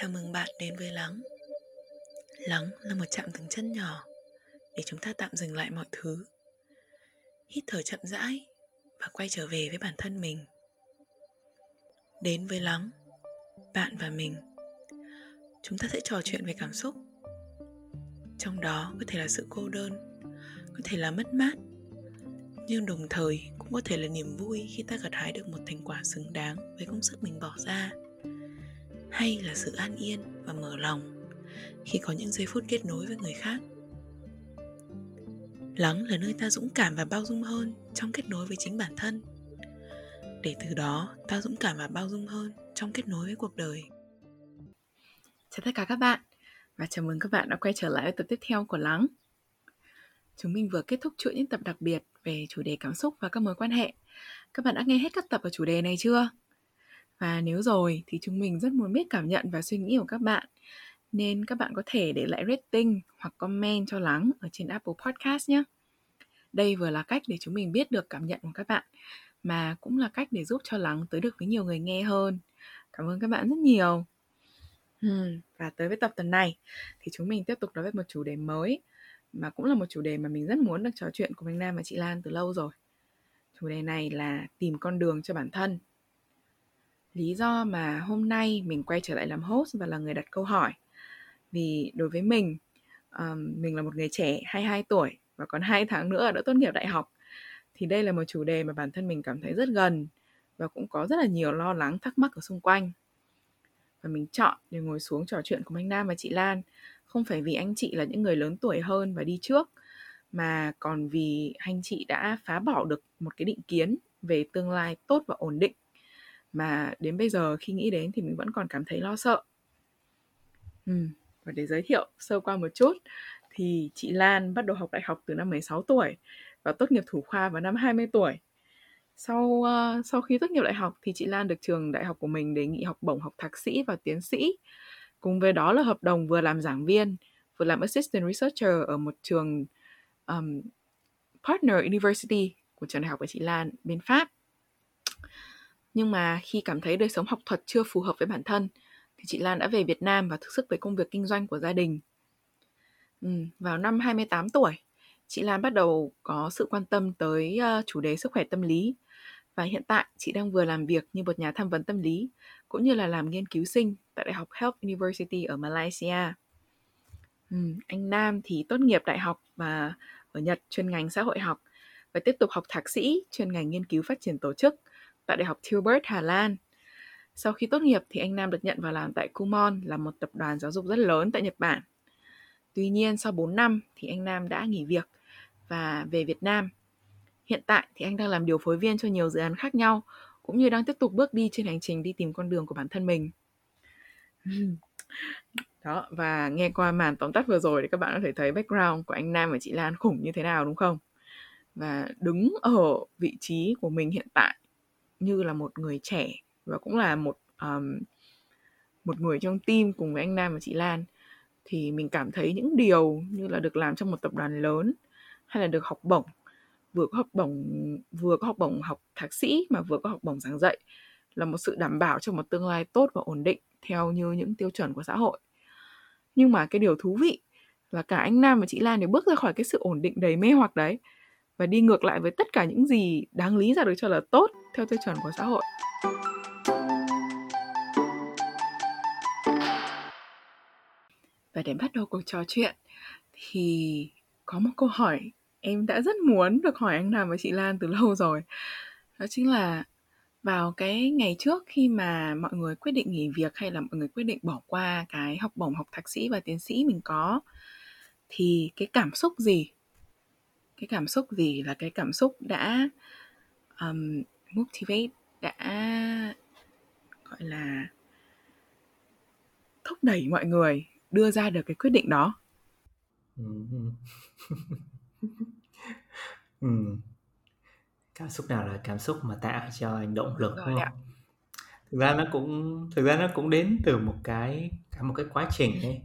Chào mừng bạn đến với Lắng. Lắng là một chạm dừng chân nhỏ Để chúng ta tạm dừng lại mọi thứ. Hít thở chậm rãi Và quay trở về với bản thân mình. Đến với Lắng, Bạn và mình. Chúng ta sẽ trò chuyện về cảm xúc. Trong đó có thể là sự cô đơn, Có thể là mất mát, Nhưng đồng thời cũng có thể là niềm vui Khi ta gặt hái được một thành quả xứng đáng Với công sức mình bỏ ra hay là sự an yên và mở lòng khi có những giây phút kết nối với người khác? Lắng là nơi ta dũng cảm và bao dung hơn trong kết nối với chính bản thân. Để từ đó, ta dũng cảm và bao dung hơn trong kết nối với cuộc đời. Chào tất cả các bạn và chào mừng các bạn đã quay trở lại với tập tiếp theo của lắng. Chúng mình vừa kết thúc chuỗi những tập đặc biệt về chủ đề cảm xúc và các mối quan hệ. Các bạn đã nghe hết các tập ở chủ đề này chưa? Và nếu rồi thì chúng mình rất muốn biết cảm nhận và suy nghĩ của các bạn. Nên các bạn có thể để lại rating hoặc comment cho Lắng ở trên Apple Podcast nhé. Đây vừa là cách để chúng mình biết được cảm nhận của các bạn, mà cũng là cách để giúp cho Lắng tới được với nhiều người nghe hơn. Cảm ơn các bạn rất nhiều. Hmm, và tới với tập tuần này thì chúng mình tiếp tục nói về một chủ đề mới mà cũng là một chủ đề mà mình rất muốn được trò chuyện cùng anh Nam và chị Lan từ lâu rồi. Chủ đề này là tìm con đường cho bản thân lý do mà hôm nay mình quay trở lại làm host và là người đặt câu hỏi. Vì đối với mình um, mình là một người trẻ 22 tuổi và còn 2 tháng nữa đã tốt nghiệp đại học. Thì đây là một chủ đề mà bản thân mình cảm thấy rất gần và cũng có rất là nhiều lo lắng thắc mắc ở xung quanh. Và mình chọn để ngồi xuống trò chuyện cùng anh Nam và chị Lan. Không phải vì anh chị là những người lớn tuổi hơn và đi trước mà còn vì anh chị đã phá bỏ được một cái định kiến về tương lai tốt và ổn định mà đến bây giờ khi nghĩ đến thì mình vẫn còn cảm thấy lo sợ ừ. và để giới thiệu sơ qua một chút thì chị Lan bắt đầu học đại học từ năm 16 tuổi và tốt nghiệp thủ khoa vào năm 20 tuổi. Sau uh, sau khi tốt nghiệp đại học thì chị Lan được trường đại học của mình đề nghị học bổng học thạc sĩ và tiến sĩ. Cùng với đó là hợp đồng vừa làm giảng viên, vừa làm assistant researcher ở một trường um, partner university của trường đại học của chị Lan bên Pháp. Nhưng mà khi cảm thấy đời sống học thuật chưa phù hợp với bản thân thì chị Lan đã về Việt Nam và thực sức với công việc kinh doanh của gia đình. Ừ, vào năm 28 tuổi, chị Lan bắt đầu có sự quan tâm tới uh, chủ đề sức khỏe tâm lý và hiện tại chị đang vừa làm việc như một nhà tham vấn tâm lý cũng như là làm nghiên cứu sinh tại Đại học Health University ở Malaysia. Ừ, anh Nam thì tốt nghiệp đại học và ở Nhật chuyên ngành xã hội học và tiếp tục học thạc sĩ chuyên ngành nghiên cứu phát triển tổ chức tại Đại học Tilburg, Hà Lan. Sau khi tốt nghiệp thì anh Nam được nhận vào làm tại Kumon là một tập đoàn giáo dục rất lớn tại Nhật Bản. Tuy nhiên sau 4 năm thì anh Nam đã nghỉ việc và về Việt Nam. Hiện tại thì anh đang làm điều phối viên cho nhiều dự án khác nhau cũng như đang tiếp tục bước đi trên hành trình đi tìm con đường của bản thân mình. Đó, và nghe qua màn tóm tắt vừa rồi thì các bạn có thể thấy background của anh Nam và chị Lan khủng như thế nào đúng không? Và đứng ở vị trí của mình hiện tại như là một người trẻ và cũng là một um, một người trong team cùng với anh Nam và chị Lan thì mình cảm thấy những điều như là được làm trong một tập đoàn lớn hay là được học bổng vừa có học bổng vừa có học bổng học thạc sĩ mà vừa có học bổng giảng dạy là một sự đảm bảo cho một tương lai tốt và ổn định theo như những tiêu chuẩn của xã hội. Nhưng mà cái điều thú vị là cả anh Nam và chị Lan đều bước ra khỏi cái sự ổn định đầy mê hoặc đấy và đi ngược lại với tất cả những gì đáng lý ra được cho là tốt theo tiêu chuẩn của xã hội. Và để bắt đầu cuộc trò chuyện thì có một câu hỏi em đã rất muốn được hỏi anh Nam và chị Lan từ lâu rồi. Đó chính là vào cái ngày trước khi mà mọi người quyết định nghỉ việc hay là mọi người quyết định bỏ qua cái học bổng học thạc sĩ và tiến sĩ mình có, thì cái cảm xúc gì cái cảm xúc gì là cái cảm xúc đã um, motivate đã gọi là thúc đẩy mọi người đưa ra được cái quyết định đó ừ. cảm xúc nào là cảm xúc mà tạo cho anh động lực đúng không ạ. thực ra nó cũng thực ra nó cũng đến từ một cái cả một cái quá trình ấy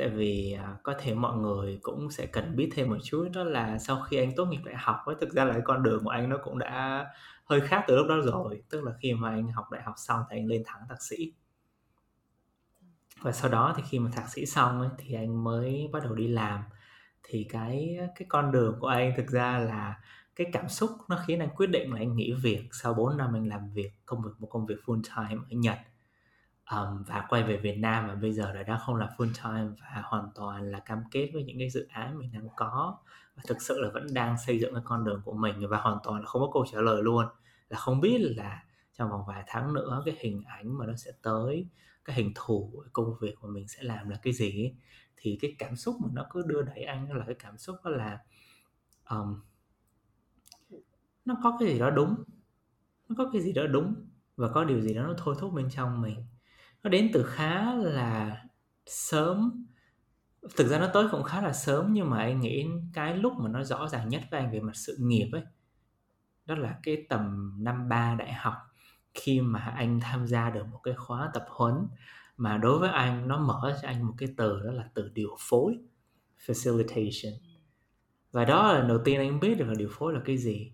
tại vì à, có thể mọi người cũng sẽ cần biết thêm một chút đó là sau khi anh tốt nghiệp đại học ấy thực ra là cái con đường của anh nó cũng đã hơi khác từ lúc đó rồi. Tức là khi mà anh học đại học xong thì anh lên thẳng thạc sĩ. Và sau đó thì khi mà thạc sĩ xong ấy, thì anh mới bắt đầu đi làm. Thì cái cái con đường của anh thực ra là cái cảm xúc nó khiến anh quyết định là anh nghỉ việc. Sau 4 năm anh làm việc công việc một công việc full time ở Nhật um, và quay về Việt Nam và bây giờ là đã không là full time và hoàn toàn là cam kết với những cái dự án mình đang có. Và thực sự là vẫn đang xây dựng cái con đường của mình và hoàn toàn là không có câu trả lời luôn. Là không biết là trong vòng vài tháng nữa cái hình ảnh mà nó sẽ tới cái hình thù của công việc mà mình sẽ làm là cái gì thì cái cảm xúc mà nó cứ đưa đẩy anh là cái cảm xúc đó là um, nó có cái gì đó đúng nó có cái gì đó đúng và có điều gì đó nó thôi thúc bên trong mình nó đến từ khá là sớm. Thực ra nó tới cũng khá là sớm, nhưng mà anh nghĩ cái lúc mà nó rõ ràng nhất với anh về mặt sự nghiệp ấy, đó là cái tầm năm ba đại học khi mà anh tham gia được một cái khóa tập huấn. Mà đối với anh, nó mở cho anh một cái từ, đó là từ điều phối, facilitation. Và đó là đầu tiên anh biết được là điều phối là cái gì.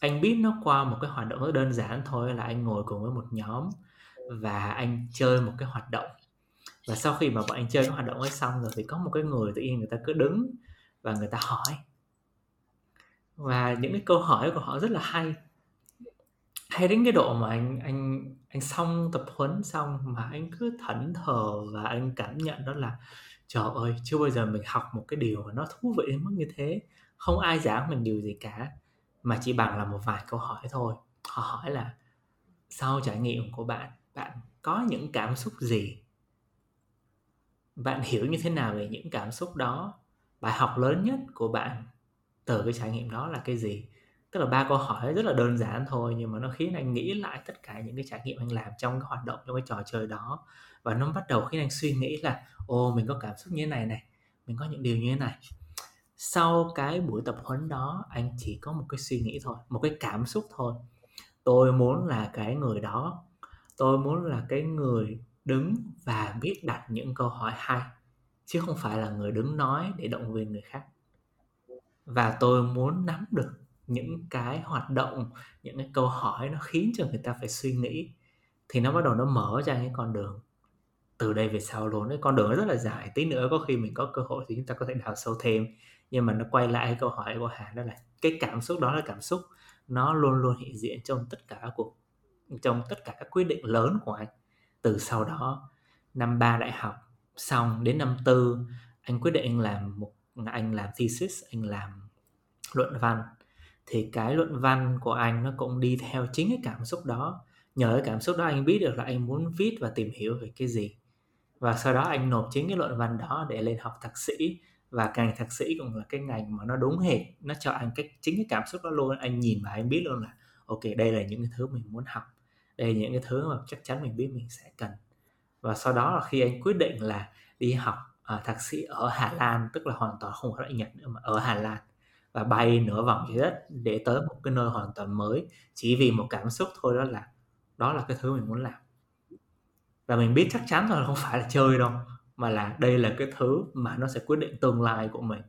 Anh biết nó qua một cái hoạt động rất đơn giản thôi, là anh ngồi cùng với một nhóm và anh chơi một cái hoạt động. Và sau khi mà bọn anh chơi cái hoạt động ấy xong rồi thì có một cái người tự nhiên người ta cứ đứng và người ta hỏi. Và những cái câu hỏi của họ rất là hay. Hay đến cái độ mà anh anh anh xong tập huấn xong mà anh cứ thẫn thờ và anh cảm nhận đó là, trời ơi, chưa bao giờ mình học một cái điều mà nó thú vị đến mức như thế. Không ai giảng mình điều gì cả, mà chỉ bằng là một vài câu hỏi thôi. Họ hỏi là sau trải nghiệm của bạn? Bạn có những cảm xúc gì? Bạn hiểu như thế nào về những cảm xúc đó? Bài học lớn nhất của bạn từ cái trải nghiệm đó là cái gì? Tức là ba câu hỏi rất là đơn giản thôi, nhưng mà nó khiến anh nghĩ lại tất cả những cái trải nghiệm anh làm trong cái hoạt động, trong cái trò chơi đó. Và nó bắt đầu khiến anh suy nghĩ là ô mình có cảm xúc như thế này này, mình có những điều như thế này. Sau cái buổi tập huấn đó, anh chỉ có một cái suy nghĩ thôi, một cái cảm xúc thôi. Tôi muốn là cái người đó tôi muốn là cái người đứng và biết đặt những câu hỏi hay, chứ không phải là người đứng nói để động viên người khác. Và tôi muốn nắm được những cái hoạt động, những cái câu hỏi nó khiến cho người ta phải suy nghĩ, thì nó bắt đầu nó mở ra những con đường. Từ đây về sau luôn, cái con đường nó rất là dài. Tí nữa có khi mình có cơ hội thì chúng ta có thể đào sâu thêm. Nhưng mà nó quay lại cái câu hỏi của Hà, đó là cái cảm xúc đó là cảm xúc. Nó luôn luôn hiện diện trong tất cả các cuộc trong tất cả các quyết định lớn của anh. Từ sau đó, năm ba đại học, xong đến năm tư, anh quyết định anh làm một, anh làm thesis, anh làm luận văn. Thì cái luận văn của anh nó cũng đi theo chính cái cảm xúc đó. Nhờ cái cảm xúc đó anh biết được là anh muốn viết và tìm hiểu về cái gì. Và sau đó anh nộp chính cái luận văn đó để lên học thạc sĩ. Và ngành thạc sĩ cũng là cái ngành mà nó đúng hệt, nó cho anh cái chính cái cảm xúc đó luôn. Anh nhìn và anh biết luôn là, ok, đây là những cái thứ mình muốn học đây là những cái thứ mà chắc chắn mình biết mình sẽ cần. Và sau đó là khi anh quyết định là đi học uh, thạc sĩ ở Hà Lan tức là hoàn toàn không ở Nhật nữa mà ở Hà Lan và bay nửa vòng trái đất để tới một cái nơi hoàn toàn mới chỉ vì một cảm xúc thôi đó là đó là cái thứ mình muốn làm. Và mình biết chắc chắn rồi không phải là chơi đâu mà là đây là cái thứ mà nó sẽ quyết định tương lai của mình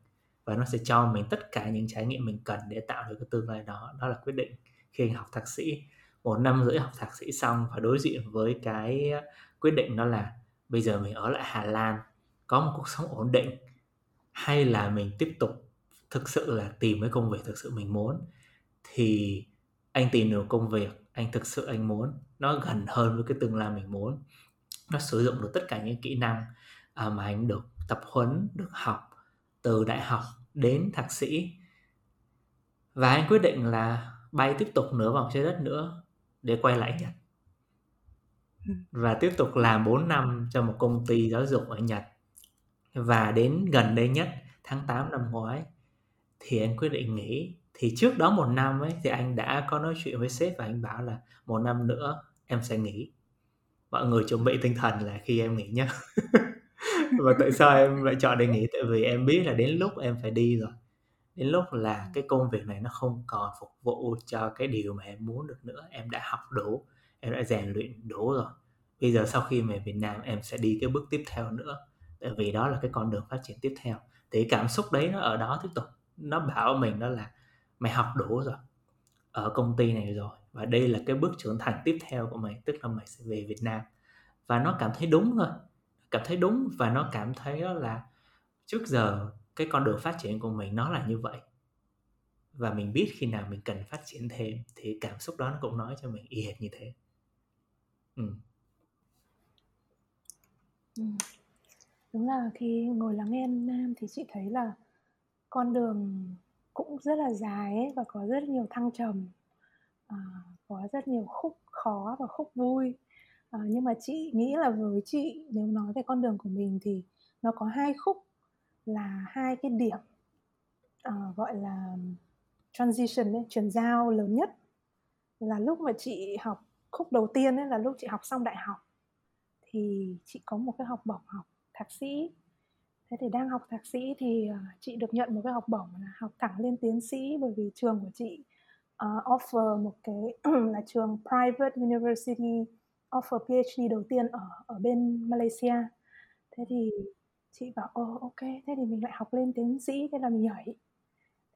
và nó sẽ cho mình tất cả những trải nghiệm mình cần để tạo được cái tương lai đó. Đó là quyết định khi anh học thạc sĩ một năm rưỡi học thạc sĩ xong và đối diện với cái ờ, quyết định đó là bây giờ mình ở lại Hà Lan, có một cuộc sống ổn định, hay là mình tiếp tục thực sự là tìm cái công việc thực sự mình muốn, thì anh tìm được công việc anh thực sự anh muốn, nó gần hơn với cái tương lai mình muốn. Nó sử dụng được tất cả những kỹ năng à, mà anh được tập huấn, được học từ đại học đến thạc sĩ. Và anh quyết định là bay tiếp tục nửa vòng trái đất nữa để quay lại Nhật. Ừ. và tiếp tục làm 4 năm cho một công ty giáo dục ở Nhật. Và đến gần đây nhất tháng 8 năm ngoái thì anh quyết định nghỉ. Thì trước đó một năm ấy thì anh đã có nói chuyện với sếp và anh bảo là một năm nữa em sẽ nghỉ. Mọi người chuẩn bị tinh thần là khi em nghỉ nhá. Và tại sao em lại chọn để nghỉ? Tại vì em biết là đến lúc em phải đi rồi đến lúc là cái công việc này nó không còn phục vụ cho cái điều mà em muốn được nữa, em đã học đủ, em đã rèn luyện đủ rồi. Bây giờ sau khi về Việt Nam em sẽ đi cái bước tiếp theo nữa, tại vì đó là cái con đường phát triển tiếp theo. Thì cảm xúc đấy nó ở đó tiếp tục, nó bảo mình đó là mày học đủ rồi, ở công ty này rồi, và đây là cái bước trưởng thành tiếp theo của mày, tức là mày sẽ về Việt Nam. Và nó cảm thấy đúng thôi, cảm thấy đúng và nó cảm thấy đó là trước giờ cái con đường phát triển của mình nó là như vậy và mình biết khi nào mình cần phát triển thêm thì cảm xúc đó nó cũng nói cho mình y hệt như thế ừ. Ừ. đúng là khi ngồi lắng nghe nam thì chị thấy là con đường cũng rất là dài ấy và có rất nhiều thăng trầm à, có rất nhiều khúc khó và khúc vui à, nhưng mà chị nghĩ là với chị nếu nói về con đường của mình thì nó có hai khúc là hai cái điểm uh, gọi là transition ấy, chuyển giao lớn nhất. Là lúc mà chị học khúc đầu tiên ấy là lúc chị học xong đại học thì chị có một cái học bổng học thạc sĩ. Thế thì đang học thạc sĩ thì uh, chị được nhận một cái học bổng là học thẳng lên tiến sĩ bởi vì trường của chị uh, offer một cái là trường private university offer PhD đầu tiên ở ở bên Malaysia. Thế thì chị bảo ồ ok. Thế thì mình lại học lên tiến sĩ thế là mình nhảy.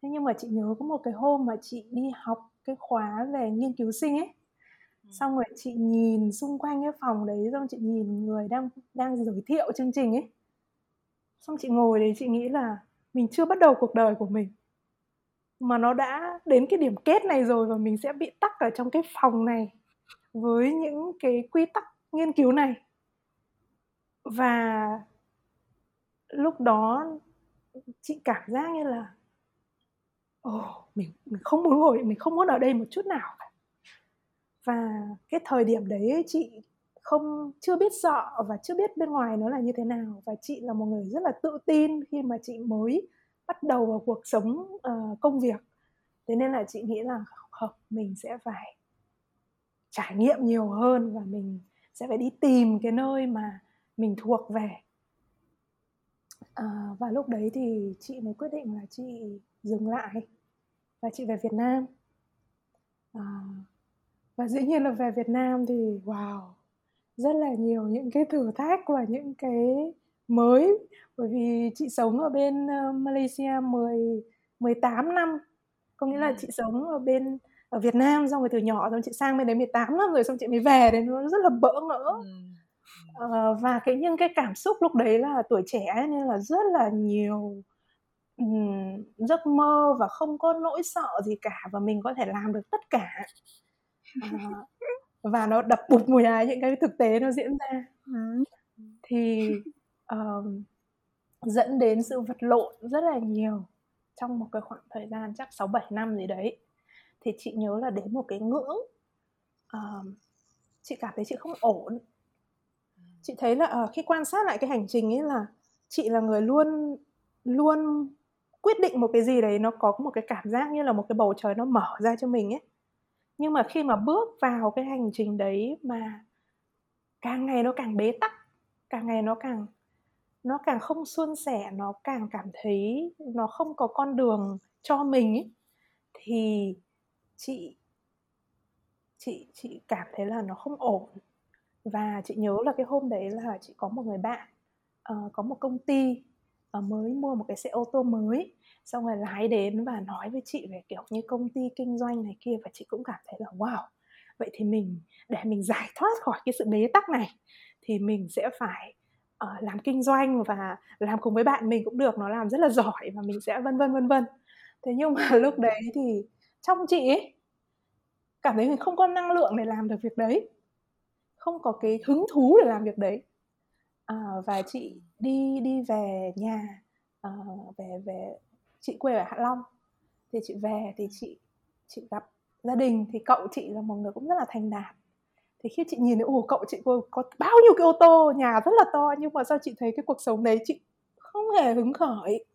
Thế nhưng mà chị nhớ có một cái hôm mà chị đi học cái khóa về nghiên cứu sinh ấy. Ừ. xong rồi chị nhìn xung quanh cái phòng đấy xong chị nhìn người đang đang giới thiệu chương trình ấy. Xong chị ngồi đấy chị nghĩ là mình chưa bắt đầu cuộc đời của mình. Mà nó đã đến cái điểm kết này rồi và mình sẽ bị tắc ở trong cái phòng này với những cái quy tắc nghiên cứu này. Và lúc đó chị cảm giác như là ồ oh, mình mình không muốn ngồi mình không muốn ở đây một chút nào cả. Và cái thời điểm đấy chị không chưa biết sợ và chưa biết bên ngoài nó là như thế nào. Và chị là một người rất là tự tin khi mà chị mới bắt đầu vào cuộc sống uh, công việc. Thế nên là chị nghĩ là không mình sẽ phải trải nghiệm nhiều hơn và mình sẽ phải đi tìm cái nơi mà mình thuộc về à, và lúc đấy thì chị mới quyết định là chị dừng lại và chị về Việt Nam à, và dĩ nhiên là về Việt Nam thì wow rất là nhiều những cái thử thách và những cái mới bởi vì chị sống ở bên uh, Malaysia 10 18 năm có nghĩa là ừ. chị sống ở bên ở Việt Nam xong rồi từ nhỏ xong chị sang bên đấy 18 năm rồi xong chị mới về đấy nó rất là bỡ ngỡ ừ ờ, và cái những cái cảm xúc lúc đấy là tuổi trẻ nên là rất là nhiều um, giấc mơ và không có nỗi sợ gì cả và mình có thể làm được tất cả. À, và nó đập bụp mùi cái những cái thực tế nó diễn ra. Ừ. thì um, dẫn đến sự vật lộn rất là nhiều trong một cái khoảng thời gian chắc 6 7 năm gì đấy. Thì chị nhớ là đến một cái ngưỡng uh, chị cảm thấy chị không ổn chị thấy là uh, khi quan sát lại cái hành trình ấy là chị là người luôn luôn quyết định một cái gì đấy nó có một cái cảm giác như là một cái bầu trời nó mở ra cho mình ấy. Nhưng mà khi mà bước vào cái hành trình đấy mà càng ngày nó càng bế tắc càng ngày nó càng nó càng không suôn sẻ nó càng cảm thấy nó không có con đường cho mình ấy, thì chị chị chị cảm thấy là nó không ổn và chị nhớ là cái hôm đấy là chị có một người bạn uh, có một công ty uh, mới mua một cái xe ô tô mới. Xong rồi lái đến và nói với chị về kiểu như công ty kinh doanh này kia và chị cũng cảm thấy là wow! Vậy thì mình để mình giải thoát khỏi cái sự bế tắc này thì mình sẽ phải uh, làm kinh doanh và làm cùng với bạn mình cũng được nó làm rất là giỏi và mình sẽ vân vân vân vân. Thế nhưng mà lúc đấy thì trong chị ấy cảm thấy mình không có năng lượng để làm được việc đấy không có cái hứng thú để làm việc đấy. À, và chị đi đi về nhà à, về về chị quê ở hạ long. Thì chị về thì chị chị gặp gia đình thì cậu chị là một người cũng rất là thành đạt. Thì khi chị nhìn thấy ồ cậu chị có, có bao nhiêu cái ô tô nhà rất là to nhưng mà sao chị thấy cái cuộc sống đấy chị không hề hứng khởi?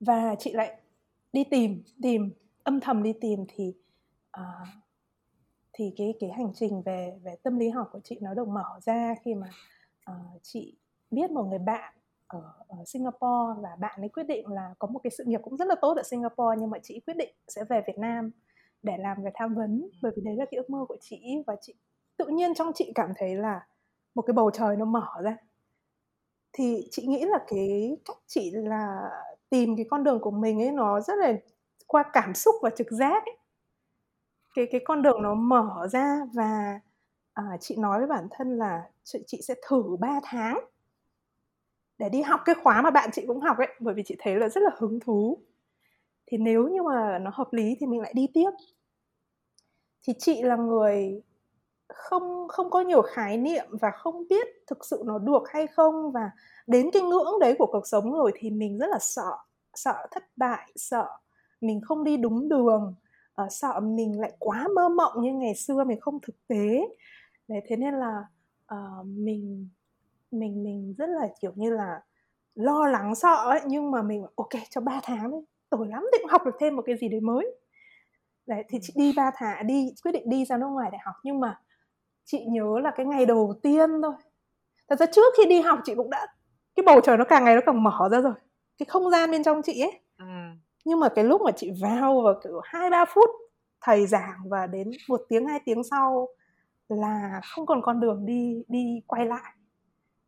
Và chị lại đi tìm tìm âm thầm đi tìm thì uh, thì cái cái hành trình về về tâm lý học của chị nó được mở ra khi mà uh, chị biết một người bạn ở, ở Singapore và bạn ấy quyết định là có một cái sự nghiệp cũng rất là tốt ở Singapore nhưng mà chị quyết định sẽ về Việt Nam để làm về tham vấn. Bởi vì đấy là cái ước mơ của chị và chị tự nhiên trong chị cảm thấy là một cái bầu trời nó mở ra. Thì chị nghĩ là cái cách chị là tìm cái con đường của mình ấy nó rất là qua cảm xúc và trực giác ấy cái cái con đường nó mở ra và à, chị nói với bản thân là chị, chị sẽ thử 3 tháng để đi học cái khóa mà bạn chị cũng học ấy bởi vì chị thấy là rất là hứng thú. Thì nếu như mà nó hợp lý thì mình lại đi tiếp. Thì chị là người không không có nhiều khái niệm và không biết thực sự nó được hay không và đến cái ngưỡng đấy của cuộc sống rồi thì mình rất là sợ sợ thất bại sợ mình không đi đúng đường à, sợ mình lại quá mơ mộng như ngày xưa mình không thực tế. Đấy thế nên là uh, mình mình mình rất là kiểu như là lo lắng sợ ấy nhưng mà mình ok cho 3 tháng đi tồi lắm định học được thêm một cái gì đấy mới. Đấy thì chị đi ba tháng đi quyết định đi ra nước ngoài để học nhưng mà chị nhớ là cái ngày đầu tiên thôi. Thật ra trước khi đi học chị cũng đã cái bầu trời nó càng ngày nó càng mở ra rồi cái không gian bên trong chị ấy. Ừ nhưng mà cái lúc mà chị vào vào kiểu hai ba phút thầy giảng và đến một tiếng hai tiếng sau là không còn con đường đi đi quay lại.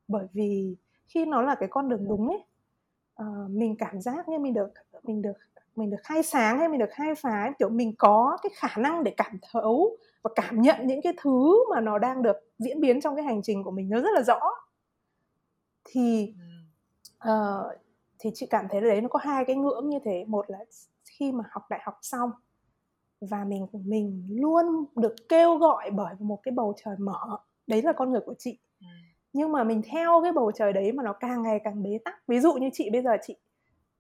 Bởi vì khi nó là cái con đường đúng ấy uh, mình cảm giác như mình được mình được mình được khai sáng hay mình được khai phá kiểu mình có cái khả năng để cảm thấu và cảm nhận những cái thứ mà nó đang được diễn biến trong cái hành trình của mình nó rất là rõ. Thì uh, thì chị cảm thấy là đấy nó có hai cái ngưỡng như thế. Một là khi mà học đại học xong và mình mình luôn được kêu gọi bởi một cái bầu trời mở đấy là con người của chị. Ừ. nhưng mà mình theo cái bầu trời đấy mà nó càng ngày càng bế tắc. Ví dụ như chị bây giờ chị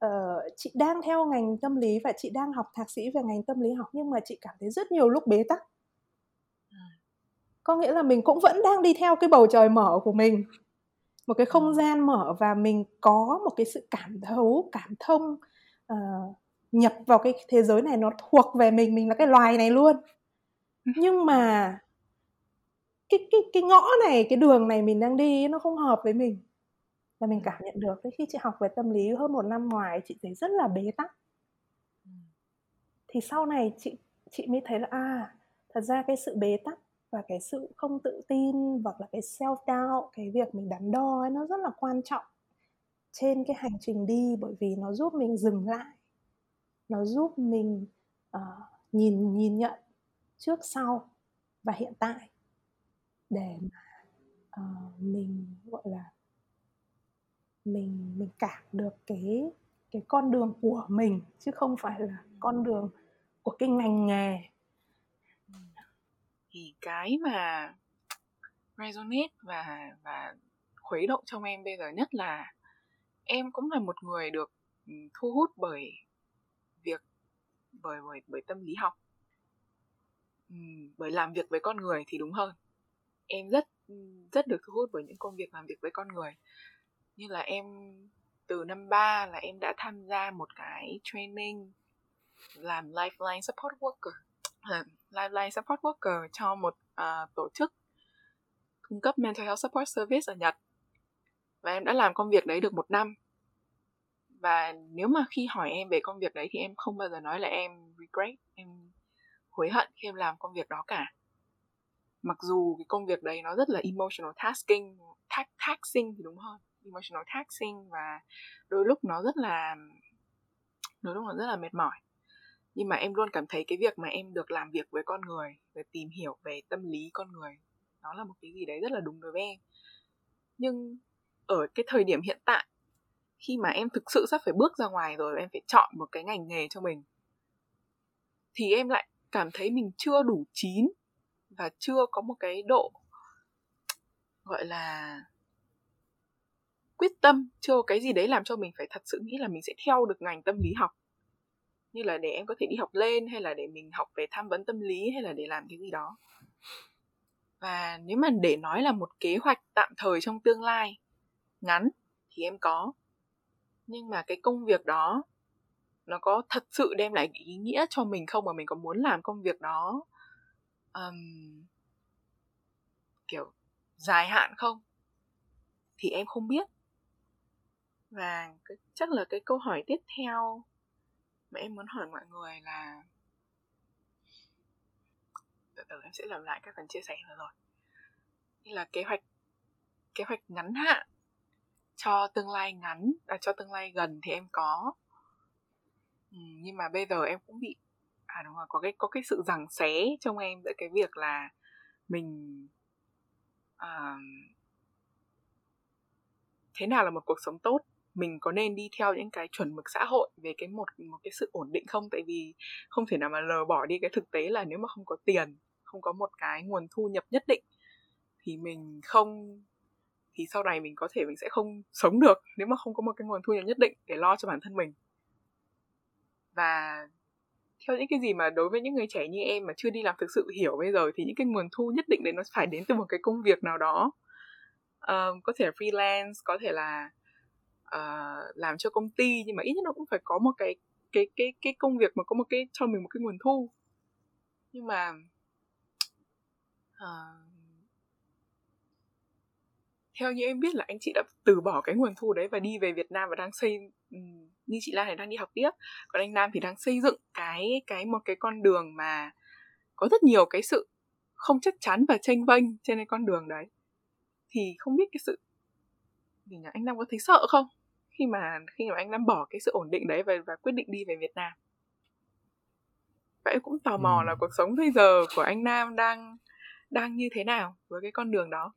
uh, chị đang theo ngành tâm lý và chị đang học thạc sĩ về ngành tâm lý học nhưng mà chị cảm thấy rất nhiều lúc bế tắc. Ừ. có nghĩa là mình cũng vẫn đang đi theo cái bầu trời mở của mình một cái không ừ. gian mở và mình có một cái sự cảm thấu cảm thông uh, nhập vào cái thế giới này nó thuộc về mình mình là cái loài này luôn. Ừ. nhưng mà cái cái cái ngõ này cái đường này mình đang đi nó không hợp với mình. Và mình cảm nhận được khi chị học về tâm lý hơn một năm ngoài chị thấy rất là bế tắc. Thì sau này chị chị mới thấy là à thật ra cái sự bế tắc và cái sự không tự tin hoặc là cái self doubt cái việc mình đắn đo ấy nó rất là quan trọng trên cái hành trình đi bởi vì nó giúp mình dừng lại. Nó giúp mình uh, nhìn nhìn nhận trước sau và hiện tại để mà uh, mình gọi là mình mình cảm được cái cái con đường của mình chứ không phải là con đường của cái ngành nghề thì cái mà resonate và và khuấy động trong em bây giờ nhất là em cũng là một người được ừ, thu hút bởi việc, bởi bởi bởi tâm lý học. Ừ, bởi làm việc với con người thì đúng hơn. Em rất ừ, rất được thu hút bởi những công việc làm việc với con người. Như là em, từ năm 3 là em đã tham gia một cái training làm lifeline support worker lifeline support worker cho một uh, tổ chức cung cấp mental health support service ở Nhật. Và em đã làm công việc đấy được một năm. Và nếu mà khi hỏi em về công việc đấy thì em không bao giờ nói là em regret em hối hận khi em làm công việc đó cả. Mặc dù cái công việc đấy nó rất là emotional tasking tax, taxing thì đúng hơn emotional taxing và đôi lúc nó rất là đôi lúc nó rất là mệt mỏi nhưng mà em luôn cảm thấy cái việc mà em được làm việc với con người để tìm hiểu về tâm lý con người, nó là một cái gì đấy rất là đúng đối với em. Nhưng ở cái thời điểm hiện tại, khi mà em thực sự sắp phải bước ra ngoài rồi em phải chọn một cái ngành nghề cho mình, thì em lại cảm thấy mình chưa đủ chín và chưa có một cái độ, gọi là, quyết tâm, chưa có cái gì đấy làm cho mình phải thật sự nghĩ là mình sẽ theo được ngành tâm lý học như là để em có thể đi học lên hay là để mình học về tham vấn tâm lý hay là để làm cái gì đó. Và nếu mà để nói là một kế hoạch tạm thời trong tương lai ngắn thì em có. Nhưng mà cái công việc đó nó có thật sự đem lại ý nghĩa cho mình không? Mà mình có muốn làm công việc đó um, kiểu dài hạn không? Thì em không biết. Và chắc là cái câu hỏi tiếp theo mà em muốn hỏi mọi người là từ từ em sẽ làm lại các phần chia sẻ vừa rồi. Như là kế hoạch kế hoạch ngắn hạn cho tương lai ngắn à, cho tương lai gần thì em có. Ừ, nhưng mà bây giờ em cũng bị à đúng rồi có cái có cái sự giằng xé trong em giữa cái việc là mình à, thế nào là một cuộc sống tốt mình có nên đi theo những cái chuẩn mực xã hội về cái một một cái sự ổn định không? Tại vì không thể nào mà lờ bỏ đi cái thực tế là nếu mà không có tiền không có một cái nguồn thu nhập nhất định thì mình không thì sau này mình có thể mình sẽ không sống được nếu mà không có một cái nguồn thu nhập nhất định để lo cho bản thân mình. Và theo những cái gì mà đối với những người trẻ như em mà chưa đi làm thực sự hiểu bây giờ thì những cái nguồn thu nhất định đấy nó phải đến từ một cái công việc nào đó. Um, có thể là freelance có thể là uh, làm cho công ty nhưng mà ít nhất nó cũng phải có một cái cái cái cái công việc mà có một cái cho mình một cái nguồn thu. Nhưng mà uh, theo như em biết là anh chị đã từ bỏ cái nguồn thu đấy và đi về Việt Nam và đang xây ừ, như chị Lan này đang đi học tiếp. Còn anh Nam thì đang xây dựng cái cái một cái con đường mà có rất nhiều cái sự không chắc chắn và tranh vênh trên cái con đường đấy. Thì không biết cái sự thì anh Nam có thấy sợ không? Khi mà khi mà anh Nam bỏ cái sự ổn định đấy và và quyết định đi về Việt Nam? Vậy cũng tò mò ừ. là cuộc sống bây giờ của anh Nam đang đang như thế nào với cái con đường đó?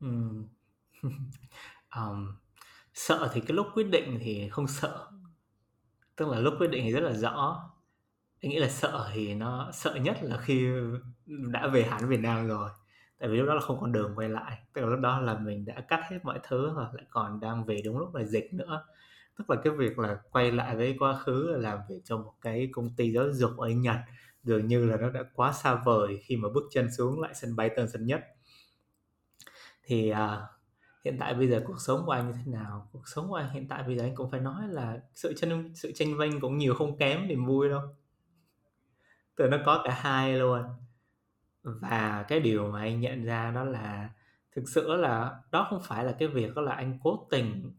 Ừ. um, sợ thì cái lúc quyết định thì không sợ. Tức là lúc quyết định thì rất là rõ. Anh nghĩ là sợ thì nó sợ nhất là khi đã về hẳn Việt Nam rồi tại vì lúc đó là không còn đường quay lại. Tức là lúc đó là mình đã cắt hết mọi thứ và lại còn đang về đúng lúc là dịch nữa. Tức là cái việc là quay lại với quá khứ là làm việc cho một cái công ty giáo dục ở Nhật dường như là nó đã quá xa vời khi mà bước chân xuống lại sân bay Tân Sơn Nhất. Thì à, hiện tại bây giờ cuộc sống của anh như thế nào? Cuộc sống của anh hiện tại bây giờ anh cũng phải nói là sự tranh sự tranh vinh cũng nhiều không kém niềm vui đâu. Từ nó có cả hai luôn và cái điều mà anh nhận ra đó là thực sự là đó không phải là cái việc đó là anh cố tình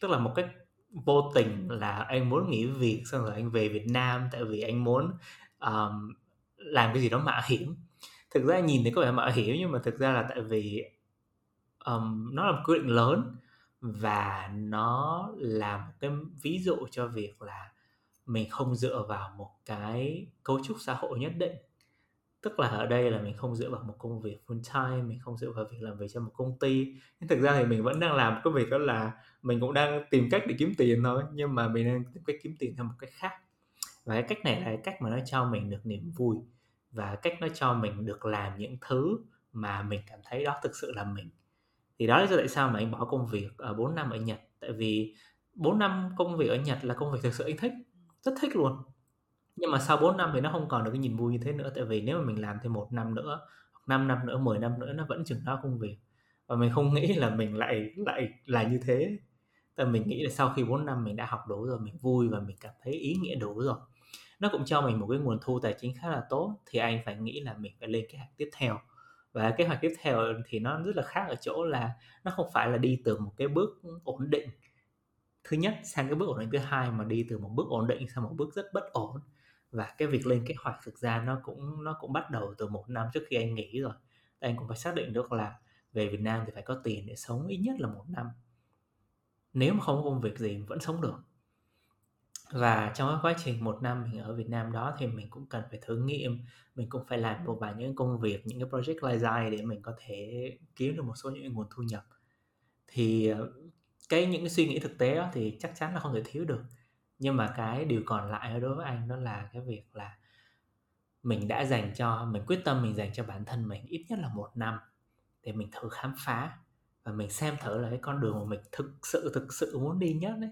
tức là một cách vô tình là anh muốn nghỉ việc xong rồi anh về Việt Nam tại vì anh muốn um, làm cái gì đó mạo hiểm. Thực ra nhìn thì có vẻ mạo hiểm nhưng mà thực ra là tại vì um, nó là một quyết định lớn và nó là một cái ví dụ cho việc là mình không dựa vào một cái cấu trúc xã hội nhất định tức là ở đây là mình không dựa vào một công việc full time, mình không dựa vào việc làm việc cho một công ty. Nhưng thực ra thì mình vẫn đang làm cái việc đó là mình cũng đang tìm cách để kiếm tiền thôi, nhưng mà mình đang tìm cách kiếm tiền theo một cách khác. Và cái cách này là cái cách mà nó cho mình được niềm vui, và cách nó cho mình được làm những thứ mà mình cảm thấy đó thực sự là mình. Thì đó là do tại sao mà anh bỏ công việc ở 4 năm ở Nhật. Tại vì 4 năm công việc ở Nhật là công việc thực sự anh thích, rất thích luôn nhưng mà sau 4 năm thì nó không còn được cái nhìn vui như thế nữa, tại vì nếu mà mình làm thêm một năm nữa 5 năm nữa 10 năm nữa, nó vẫn chừng đó công việc và mình không nghĩ là mình lại lại là như thế. Tại mình nghĩ là sau khi 4 năm mình đã học đủ rồi, mình vui và mình cảm thấy ý nghĩa đủ rồi. Nó cũng cho mình một cái nguồn thu tài chính khá là tốt, thì anh phải nghĩ là mình phải lên kế hoạch tiếp theo. Và kế hoạch tiếp theo thì nó rất là khác ở chỗ là nó không phải là đi từ một cái bước ổn định. Thứ nhất, sang cái bước ổn định thứ hai mà đi từ một bước ổn định sang một bước rất bất ổn và cái việc lên kế hoạch thực ra nó cũng nó cũng bắt đầu từ một năm trước khi anh nghỉ rồi. Anh cũng phải xác định được là về Việt Nam thì phải có tiền để sống ít nhất là một năm. Nếu mà không có công việc gì vẫn sống được. Và trong cái quá trình một năm mình ở Việt Nam đó thì mình cũng cần phải thử nghiệm, mình cũng phải làm một vài những công việc, những cái project lai dài để mình có thể kiếm được một số những nguồn thu nhập. Thì ờ, cái những cái suy nghĩ thực tế đó thì chắc chắn là không thể thiếu được nhưng mà cái điều còn lại đối với anh đó là cái việc là mình đã dành cho, mình quyết tâm mình dành cho bản thân mình ít nhất là một năm để mình thử khám phá và mình xem thử là cái con đường mà mình thực sự thực sự muốn đi nhất đấy,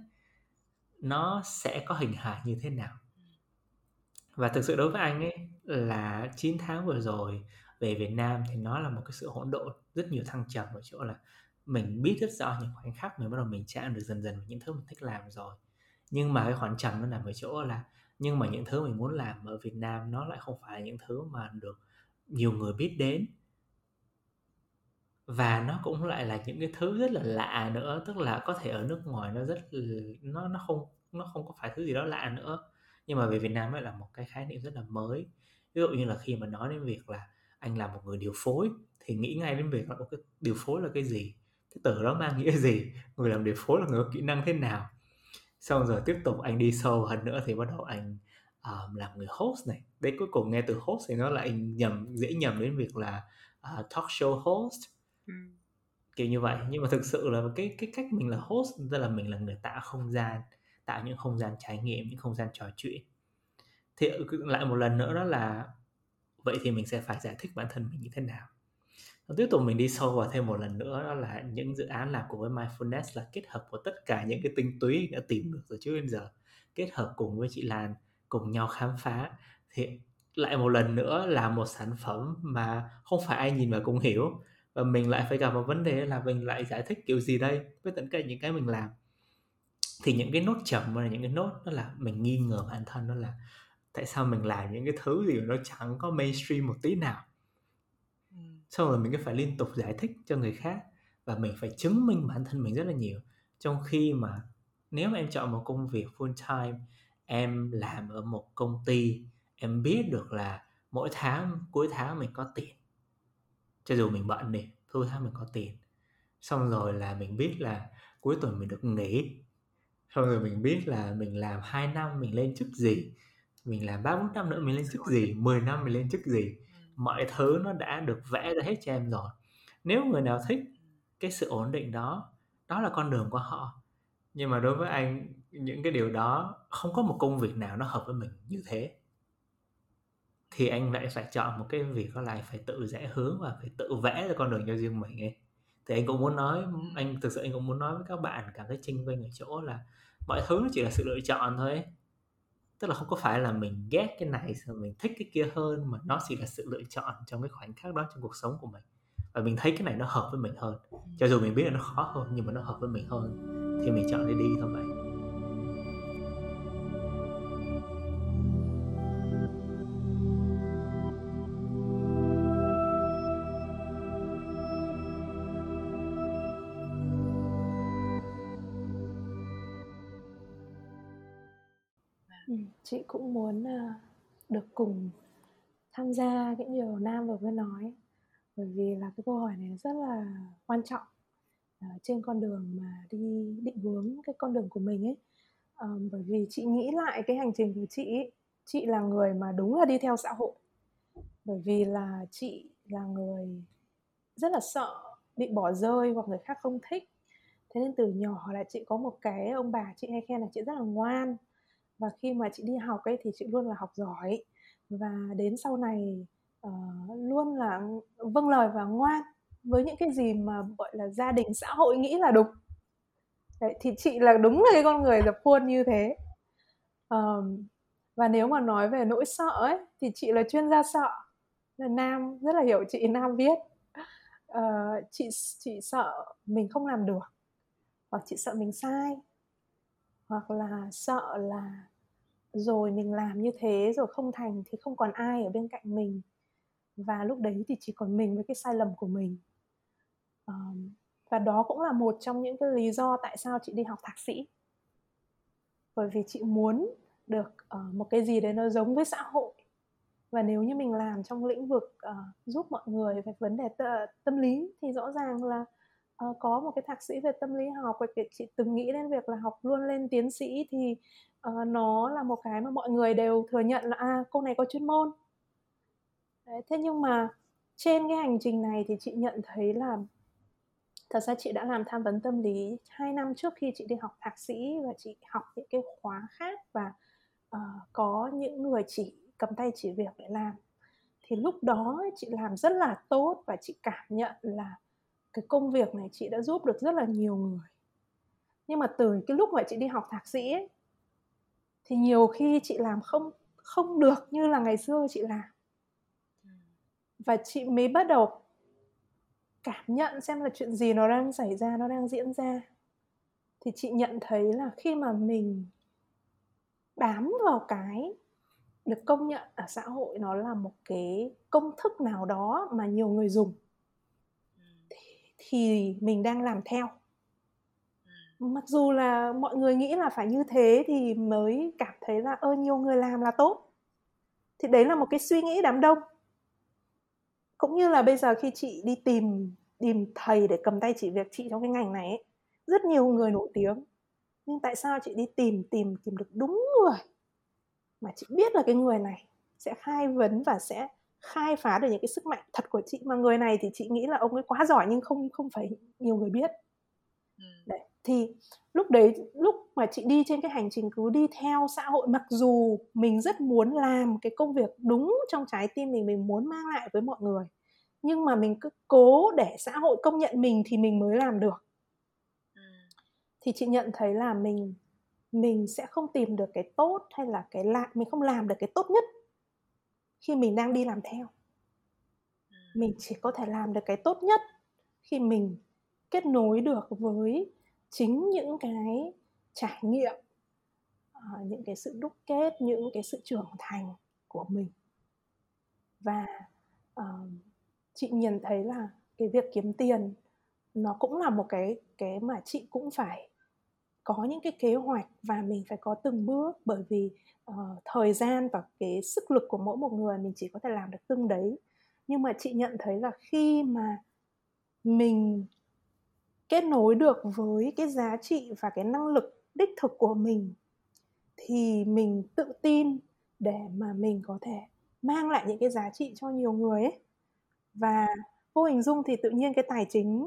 nó sẽ có hình hài như thế nào. Và thực sự đối với anh ấy là 9 tháng vừa rồi về Việt Nam thì nó là một cái sự hỗn độn, rất nhiều thăng trầm ở chỗ là mình biết rất rõ những khoảnh khắc mình bắt đầu mình chạm được dần dần những thứ mình thích làm rồi nhưng mà cái khoảng trầm nó nằm ở chỗ là, nhưng mà những thứ mình muốn làm ở Việt Nam nó lại không phải là những thứ mà được nhiều người biết đến. Và nó cũng lại là những cái thứ rất là lạ nữa, tức là có thể ở nước ngoài nó rất nó nó không nó không có phải thứ gì đó lạ nữa. Nhưng mà về Việt Nam lại là một cái khái niệm rất là mới. Ví dụ như là khi mà nói đến việc là anh là một người điều phối, thì nghĩ ngay đến việc là cái điều phối là cái gì? Cái từ đó mang nghĩa gì? Người làm điều phối là người có kỹ năng thế nào? Xong rồi tiếp tục anh đi sâu hơn nữa thì bắt đầu anh um, làm người host này. Đấy cuối cùng nghe từ host thì nó lại nhầm dễ nhầm đến việc là uh, talk show host. Ừ. kiểu như vậy. Nhưng mà thực sự là cái cái cách mình là host tức là mình là người tạo không gian tạo những không gian trải nghiệm những không gian trò chuyện. Thì lại một lần nữa đó là vậy thì mình sẽ phải giải thích bản thân mình như thế nào tiếp tục mình đi sâu vào thêm một lần nữa, đó là những dự án làm cùng với mindfulness là kết hợp của tất cả những cái tinh túy đã tìm được từ trước đến giờ, kết hợp cùng với chị Lan, cùng nhau khám phá. Thì lại một lần nữa là một sản phẩm mà không phải ai nhìn vào cũng hiểu, và mình lại phải gặp một vấn đề là mình lại giải thích kiểu gì đây với tất cả những cái mình làm. Thì những cái nốt chậm là những cái nốt đó là mình nghi ngờ bản thân, đó là tại sao mình làm những cái thứ gì mà nó chẳng có mainstream một tí nào xong rồi mình cứ phải liên tục giải thích cho người khác và mình phải chứng minh bản thân mình rất là nhiều. Trong khi mà nếu mà em chọn một công việc full time em làm ở một công ty em biết được là mỗi tháng cuối tháng mình có tiền. Cho dù mình bận đi cuối tháng mình có tiền. Xong rồi là mình biết là cuối tuần mình được nghỉ. Xong rồi mình biết là mình làm 2 năm mình lên chức gì mình làm ba bốn năm nữa mình lên chức gì 10 năm mình lên chức gì mọi thứ nó đã được vẽ ra hết cho em rồi. Nếu người nào thích cái sự ổn định đó đó là con đường của họ. Nhưng mà đối với anh, những cái điều đó không có một công việc nào nó hợp với mình như thế. Thì anh lại phải chọn một cái việc đó là phải tự rẽ hướng và phải tự vẽ ra con đường cho riêng mình ấy. Thì anh cũng muốn nói, anh, thực sự anh cũng muốn nói với các bạn cả cái tranh vinh ở chỗ là mọi thứ nó chỉ là sự lựa chọn thôi ấy tức là không có phải là mình ghét cái này rồi mình thích cái kia hơn, mà nó chỉ là sự lựa chọn trong cái khoảnh khắc đó trong cuộc sống của mình. Và mình thấy cái này nó hợp với mình hơn. Cho dù mình biết là nó khó hơn, nhưng mà nó hợp với mình hơn, thì mình chọn để đi thôi vậy cũng muốn ờ, được cùng tham gia những điều Nam vừa mới nói. Bởi vì là cái câu hỏi này rất là quan trọng ờ, trên con đường mà đi định hướng cái con đường của mình ấy. Ờ, bởi vì chị nghĩ lại cái hành trình của chị ấy, chị là người mà đúng là đi theo xã hội. Bởi vì là chị là người rất là sợ bị bỏ rơi hoặc người khác không thích. Thế nên từ nhỏ là chị có một cái ông bà chị hay khen là chị rất là ngoan và khi mà chị đi học ấy thì chị luôn là học giỏi. Và đến sau này uh, luôn là vâng lời và ngoan với những cái gì mà gọi là gia đình xã hội nghĩ là đúng. Đấy, thì chị là đúng là cái con người dập khuôn như thế. Um, và nếu mà nói về nỗi sợ ấy thì chị là chuyên gia sợ. Là nam rất là hiểu chị nam biết uh, ờ, chị chị sợ mình không làm được hoặc chị sợ mình sai hoặc là sợ là rồi mình làm như thế rồi không thành thì không còn ai ở bên cạnh mình. Và lúc đấy thì chỉ còn mình với cái sai lầm của mình. Um, và đó cũng là một trong những cái lý do tại sao chị đi học thạc sĩ. Bởi vì chị muốn được uh, một cái gì đấy nó giống với xã hội. Và nếu như mình làm trong lĩnh vực uh, giúp mọi người về vấn đề t- tâm lý thì rõ ràng là Ờ, có một cái thạc sĩ về tâm lý học và chị từng nghĩ đến việc là học luôn lên tiến sĩ thì uh, nó là một cái mà mọi người đều thừa nhận là à cô này có chuyên môn. Đấy, thế nhưng mà trên cái hành trình này thì chị nhận thấy là thật ra chị đã làm tham vấn tâm lý 2 năm trước khi chị đi học thạc sĩ và chị học những cái khóa khác và uh, có những người chỉ cầm tay chỉ việc để làm. Thì lúc đó chị làm rất là tốt và chị cảm nhận là cái công việc này chị đã giúp được rất là nhiều người. Nhưng mà từ cái lúc mà chị đi học thạc sĩ ấy, thì nhiều khi chị làm không không được như là ngày xưa chị làm. Và chị mới bắt đầu cảm nhận xem là chuyện gì nó đang xảy ra nó đang diễn ra. Thì chị nhận thấy là khi mà mình bám vào cái được công nhận ở xã hội nó là một cái công thức nào đó mà nhiều người dùng thì mình đang làm theo. Mặc dù là mọi người nghĩ là phải như thế thì mới cảm thấy là ơ nhiều người làm là tốt. Thì đấy là một cái suy nghĩ đám đông. Cũng như là bây giờ khi chị đi tìm tìm thầy để cầm tay chỉ việc chị trong cái ngành này ấy, rất nhiều người nổi tiếng. Nhưng tại sao chị đi tìm tìm tìm được đúng người mà chị biết là cái người này sẽ khai vấn và sẽ khai phá được những cái sức mạnh thật của chị mà người này thì chị nghĩ là ông ấy quá giỏi nhưng không không phải nhiều người biết ừ. đấy thì lúc đấy lúc mà chị đi trên cái hành trình cứ đi theo xã hội mặc dù mình rất muốn làm cái công việc đúng trong trái tim mình mình muốn mang lại với mọi người nhưng mà mình cứ cố để xã hội công nhận mình thì mình mới làm được ừ. thì chị nhận thấy là mình mình sẽ không tìm được cái tốt hay là cái lạ mình không làm được cái tốt nhất khi mình đang đi làm theo. Mình chỉ có thể làm được cái tốt nhất khi mình kết nối được với chính những cái trải nghiệm uh, những cái sự đúc kết những cái sự trưởng thành của mình. Và uh, chị nhìn thấy là cái việc kiếm tiền nó cũng là một cái cái mà chị cũng phải có những cái kế hoạch và mình phải có từng bước bởi vì uh, thời gian và cái sức lực của mỗi một người mình chỉ có thể làm được từng đấy. Nhưng mà chị nhận thấy là khi mà mình kết nối được với cái giá trị và cái năng lực đích thực của mình thì mình tự tin để mà mình có thể mang lại những cái giá trị cho nhiều người ấy. Và vô hình dung thì tự nhiên cái tài chính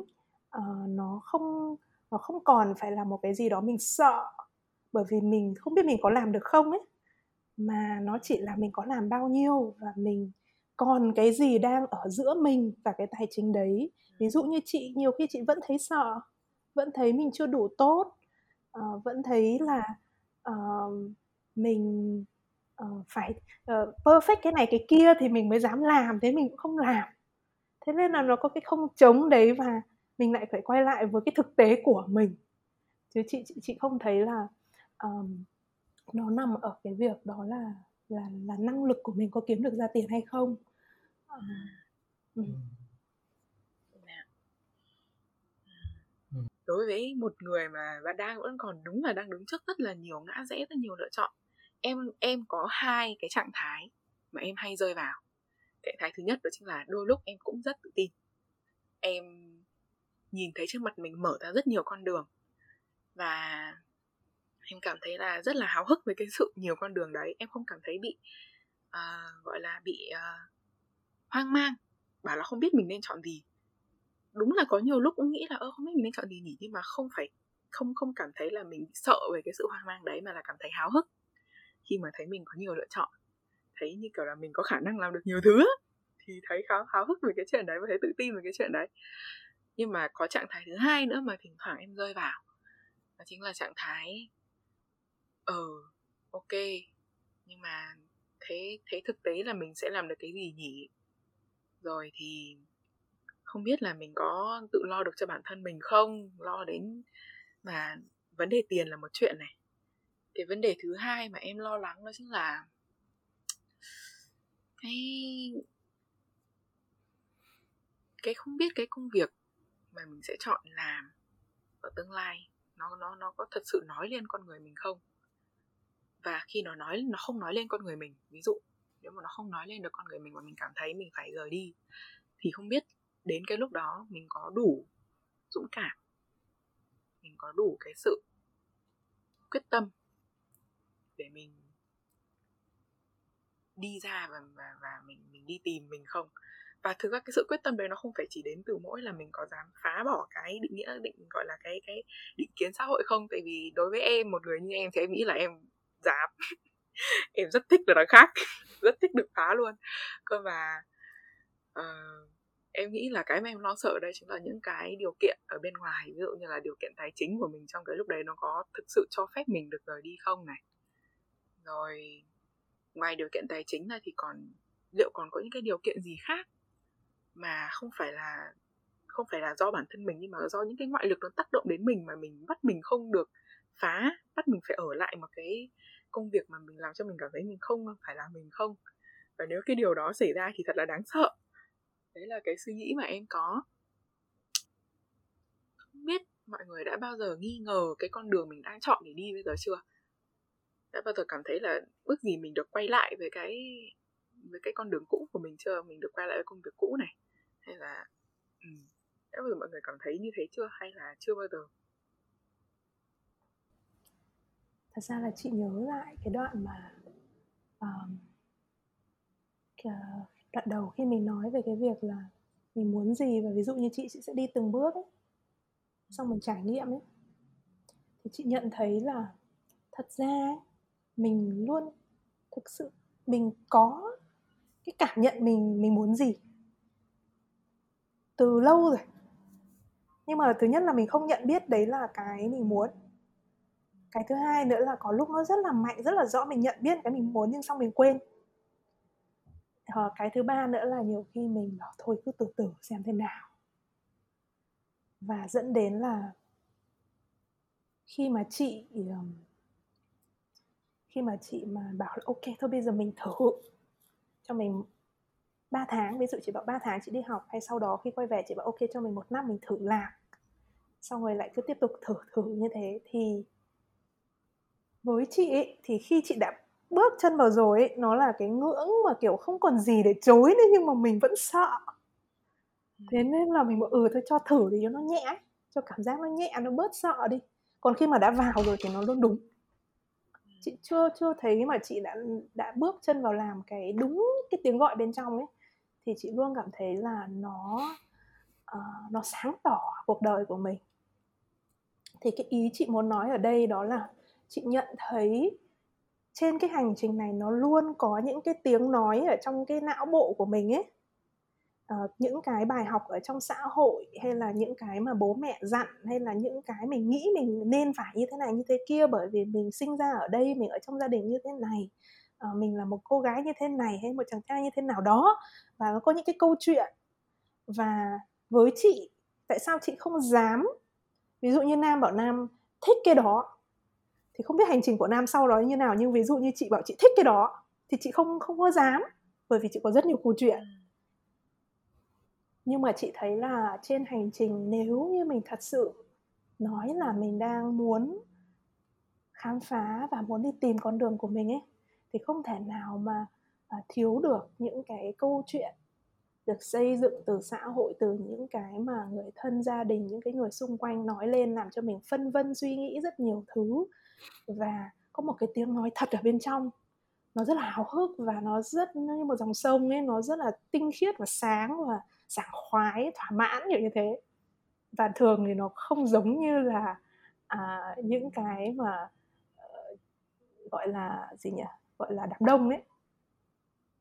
uh, nó không nó không còn phải là một cái gì đó mình sợ bởi vì mình không biết mình có làm được không ấy mà nó chỉ là mình có làm bao nhiêu và mình còn cái gì đang ở giữa mình và cái tài chính đấy. Ví dụ như chị nhiều khi chị vẫn thấy sợ vẫn thấy mình chưa đủ tốt uh, vẫn thấy là uh, mình uh, phải uh, perfect cái này cái kia thì mình mới dám làm thế mình cũng không làm. Thế nên là nó có cái không chống đấy và mình lại phải quay lại với cái thực tế của mình. Chứ chị chị, chị không thấy là um, nó nằm ở cái việc đó là là là năng lực của mình có kiếm được ra tiền hay không. Uh, đối với một người mà bạn đang vẫn còn đúng là đang đứng trước rất là nhiều ngã rẽ rất nhiều lựa chọn em em có hai cái trạng thái mà em hay rơi vào. Trạng thái thứ nhất đó chính là đôi lúc em cũng rất tự tin. Em nhìn thấy trước mặt mình mở ra rất nhiều con đường. Và em cảm thấy là rất là háo hức với cái sự nhiều con đường đấy. Em không cảm thấy bị uh, gọi là bị uh, hoang mang bảo là không biết mình nên chọn gì. Đúng là có nhiều lúc cũng nghĩ là ơ không biết mình nên chọn gì nhỉ? Nhưng mà không phải không không cảm thấy là mình sợ về cái sự hoang mang đấy mà là cảm thấy háo hức. Khi mà thấy mình có nhiều lựa chọn thấy như kiểu là mình có khả năng làm được nhiều thứ thì thấy khá háo hức về cái chuyện đấy và thấy tự tin về cái chuyện đấy nhưng mà có trạng thái thứ hai nữa mà thỉnh thoảng em rơi vào. Đó chính là trạng thái ờ ừ, ok nhưng mà thế thế thực tế là mình sẽ làm được cái gì nhỉ? Rồi thì không biết là mình có tự lo được cho bản thân mình không? Lo đến mà vấn đề tiền là một chuyện này. Cái vấn đề thứ hai mà em lo lắng đó chính là cái cái không biết cái công việc mà mình sẽ chọn làm ở tương lai. Nó nó nó có thật sự nói lên con người mình không? Và khi nó nói, nó không nói lên con người mình, ví dụ, nếu mà nó không nói lên được con người mình mà mình cảm thấy mình phải rời đi, thì không biết đến cái lúc đó mình có đủ dũng cảm, mình có đủ cái sự quyết tâm để mình đi ra và và và mình mình đi tìm mình không? Và thực ra cái sự quyết tâm đấy nó không phải chỉ đến từ mỗi là mình có dám phá bỏ cái định nghĩa định gọi là cái cái định kiến xã hội không? Tại vì đối với em một người như em thì em nghĩ là em dám. Em rất thích được nói khác. Rất thích được phá luôn. Cơ mà uh, ờ, em nghĩ là cái mà em lo sợ đây chính là những cái điều kiện ở bên ngoài. Ví dụ như là điều kiện tài chính của mình trong cái lúc đấy nó có thực sự cho phép mình được rời đi không này? Rồi ngoài điều kiện tài chính ra thì còn liệu còn có những cái điều kiện gì khác? Mà không phải là, không phải là do bản thân mình nhưng mà do những cái ngoại lực nó tác động đến mình mà mình bắt mình không được phá, bắt mình phải ở lại một cái công việc mà mình làm cho mình cảm thấy mình không phải là mình không. Và nếu cái điều đó xảy ra thì thật là đáng sợ. Đấy là cái suy nghĩ mà em có. Không biết mọi người đã bao giờ nghi ngờ cái con đường mình đang chọn để đi bây giờ chưa? Đã bao giờ cảm thấy là bước gì mình được quay lại với cái với cái con đường cũ của mình chưa? Mình được quay lại với công việc cũ này? Hay là ừ, đã bao giờ mọi người cảm thấy như thế chưa? Hay là chưa bao giờ? Thật ra là chị nhớ lại cái đoạn mà um, đoạn đầu khi mình nói về cái việc là mình muốn gì và ví dụ như chị chị sẽ đi từng bước ấy xong mình trải nghiệm ấy. Thì chị nhận thấy là thật ra ấy, mình luôn thực sự mình có cái cảm nhận mình mình muốn gì từ lâu rồi. Nhưng mà thứ nhất là mình không nhận biết đấy là cái mình muốn. Cái thứ hai nữa là có lúc nó rất là mạnh rất là rõ mình nhận biết cái mình muốn nhưng xong mình quên. Ờ, cái thứ ba nữa là nhiều khi mình bảo thôi cứ từ từ xem thế nào. Và dẫn đến là khi mà chị khi mà chị mà bảo là ok thôi bây giờ mình thử. Cho mình 3 tháng ví dụ chị bảo 3 tháng chị đi học hay sau đó khi quay về chị bảo ok cho mình một năm mình thử làm. Xong rồi lại cứ tiếp tục thử thử như thế. Thì với chị ấy, thì khi chị đã bước chân vào rồi ấy, nó là cái ngưỡng mà kiểu không còn gì để chối nữa nhưng mà mình vẫn sợ. Thế nên là mình bảo ừ thôi cho thử thì cho nó nhẹ cho cảm giác nó nhẹ nó bớt sợ đi. Còn khi mà đã vào rồi thì nó luôn đúng. Chị chưa chưa thấy mà chị đã đã bước chân vào làm cái đúng cái tiếng gọi bên trong ấy thì chị luôn cảm thấy là nó uh, nó sáng tỏ cuộc đời của mình. Thì cái ý chị muốn nói ở đây đó là chị nhận thấy trên cái hành trình này nó luôn có những cái tiếng nói ở trong cái não bộ của mình ấy. Uh, những cái bài học ở trong xã hội hay là những cái mà bố mẹ dặn hay là những cái mình nghĩ mình nên phải như thế này như thế kia bởi vì mình sinh ra ở đây mình ở trong gia đình như thế này uh, mình là một cô gái như thế này hay một chàng trai như thế nào đó. Và nó có những cái câu chuyện. Và với chị tại sao chị không dám? Ví dụ như nam bảo nam thích cái đó. Thì không biết hành trình của nam sau đó như nào nhưng ví dụ như chị bảo chị thích cái đó thì chị không không có dám bởi vì chị có rất nhiều câu chuyện. Nhưng mà chị thấy là trên hành trình nếu như mình thật sự nói là mình đang muốn khám phá và muốn đi tìm con đường của mình ấy thì không thể nào mà à, thiếu được những cái câu chuyện được xây dựng từ xã hội từ những cái mà người thân gia đình những cái người xung quanh nói lên làm cho mình phân vân suy nghĩ rất nhiều thứ. Và có một cái tiếng nói thật ở bên trong nó rất là hào hức và nó rất nó như một dòng sông ấy nó rất là tinh khiết và sáng và sảng khoái thỏa mãn kiểu như thế. Và thường thì nó không giống như là à, những cái mà uh, gọi là gì nhỉ? Gọi là đám đông ấy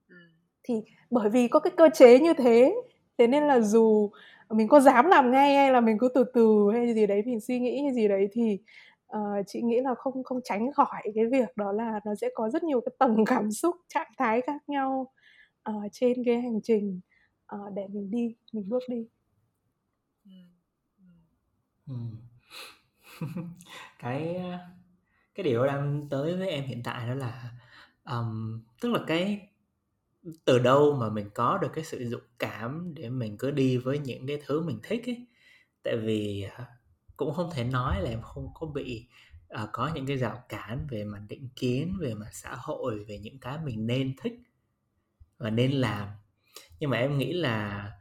ừ. thì bởi vì có cái cơ chế như thế thế nên là dù mình có dám làm ngay hay là mình cứ từ từ hay gì đấy mình suy nghĩ hay gì đấy thì uh, chị nghĩ là không không tránh khỏi cái việc đó là nó sẽ có rất nhiều cái tầng cảm xúc trạng thái khác nhau uh, trên cái hành trình uh, để mình đi mình bước đi ừ. cái cái điều đang tới với em hiện tại đó là um, tức là cái từ đâu mà mình có được cái sự dũng cảm để mình cứ đi với những cái thứ mình thích ấy? Tại vì à, cũng không thể nói là em không có bị uh, có những cái rào cản về mặt định kiến về mặt xã hội về những cái mình nên thích và nên làm. Nhưng mà em nghĩ là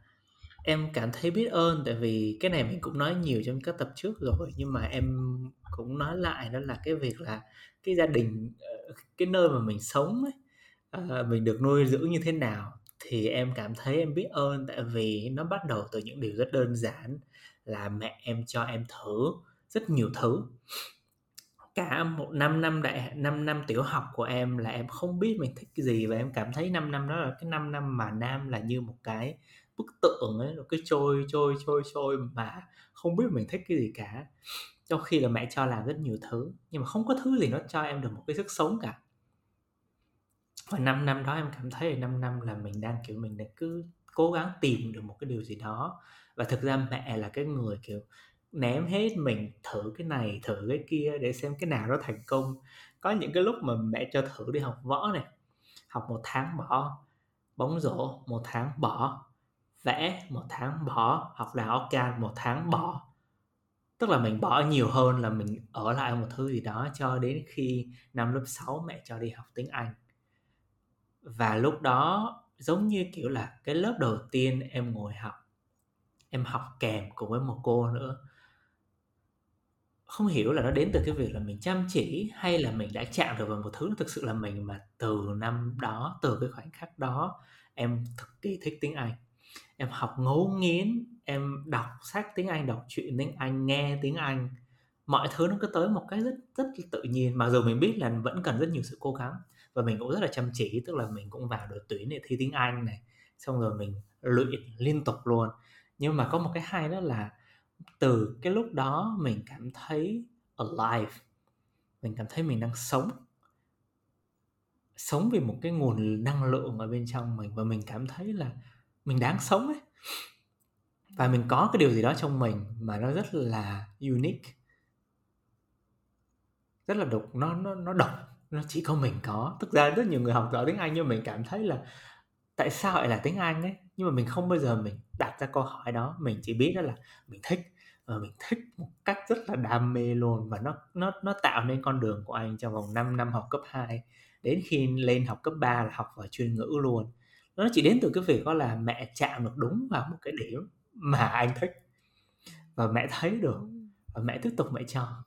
em cảm thấy biết ơn tại vì cái này mình cũng nói nhiều trong các tập trước rồi nhưng mà em cũng nói lại đó là cái việc là cái gia đình ờ, cái nơi mà mình sống ấy à, mình được nuôi dưỡng như thế nào thì em cảm thấy em biết ơn. Tại vì nó bắt đầu từ những điều rất đơn giản là mẹ em cho em thử rất nhiều thứ. Cả một năm năm đại năm năm tiểu học của em là em không biết mình thích cái gì và em cảm thấy 5 năm đó là cái 5 năm mà nam là như một cái bức tượng ấy nó cứ trôi trôi trôi trôi mà không biết mình thích cái gì cả trong khi là mẹ cho làm rất nhiều thứ, nhưng mà không có thứ gì nó cho em được một cái sức sống cả. Và 5 năm đó em cảm thấy là 5 năm là mình đang, kiểu, mình đang cứ cố gắng tìm được một cái điều gì đó. Và thực ra mẹ là cái người, kiểu, ném hết mình thử cái này, thử cái kia để xem cái nào nó thành công. Có những cái lúc mà mẹ cho thử đi học võ này, học một tháng bỏ bóng rổ, một tháng bỏ vẽ một tháng bỏ học đào can một tháng bỏ tức là mình bỏ nhiều hơn là mình ở lại một thứ gì đó cho đến khi năm lớp 6 mẹ cho đi học tiếng Anh. Và lúc đó, giống như kiểu là cái lớp đầu tiên em ngồi học, em học kèm cùng với một cô nữa. Không hiểu là nó đến từ cái việc là mình chăm chỉ hay là mình đã chạm được vào một thứ thực sự là mình mà từ năm đó, từ cái khoảnh khắc đó, em cực kỳ thích tiếng Anh. Em học ngấu nghiến em đọc sách tiếng Anh, đọc truyện tiếng Anh, nghe tiếng Anh, mọi thứ nó cứ tới một cái rất rất tự nhiên. Mặc dù mình biết là vẫn cần rất nhiều sự cố gắng và mình cũng rất là chăm chỉ, tức là mình cũng vào đội tuyển để thi tiếng Anh này, xong rồi mình luyện liên tục luôn. Nhưng mà có một cái hay đó là từ cái lúc đó mình cảm thấy alive, mình cảm thấy mình đang sống sống vì một cái nguồn năng lượng ở bên trong mình và mình cảm thấy là mình đáng sống ấy và mình có cái điều gì đó trong mình mà nó rất là unique. Rất là độc, nó nó nó độc, nó chỉ có mình có. Thực ra rất nhiều người học giỏi tiếng Anh nhưng mình cảm thấy là tại sao lại là tiếng Anh ấy? Nhưng mà mình không bao giờ mình đặt ra câu hỏi đó. Mình chỉ biết đó là mình thích. Và mình thích một cách rất là đam mê luôn và nó nó nó tạo nên con đường của anh trong vòng 5 năm học cấp 2 đến khi lên học cấp 3 là học vào chuyên ngữ luôn. Nó chỉ đến từ cái việc đó là mẹ chạm được đúng vào một cái điểm mà anh thích. Và mẹ thấy được. Và mẹ tiếp tục mẹ cho.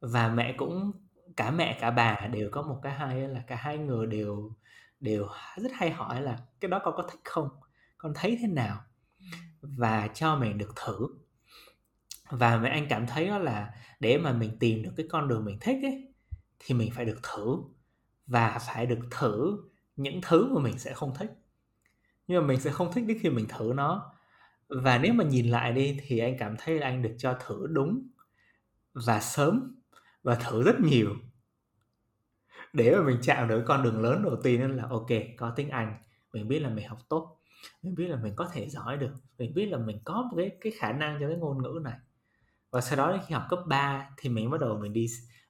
Và mẹ cũng cả mẹ cả bà đều có một cái hay là cả hai người đều đều rất hay hỏi là cái đó con có thích không? Con thấy thế nào? Và cho mình được thử. Và mẹ anh cảm thấy đó là để mà mình tìm được cái con đường mình thích ấy thì mình phải được thử. Và phải được thử những thứ mà mình sẽ không thích. Nhưng mà mình sẽ không thích đến khi mình thử nó và nếu mà nhìn lại đi thì anh cảm thấy là anh được cho thử đúng và sớm và thử rất nhiều. Để mà mình chạm được con đường lớn đầu tiên là ok, có tiếng Anh, mình biết là mình học tốt, mình biết là mình có thể giỏi được, mình biết là mình có một cái cái khả năng cho cái ngôn ngữ này. Và sau đó khi học cấp 3 thì mình bắt đầu mình đi,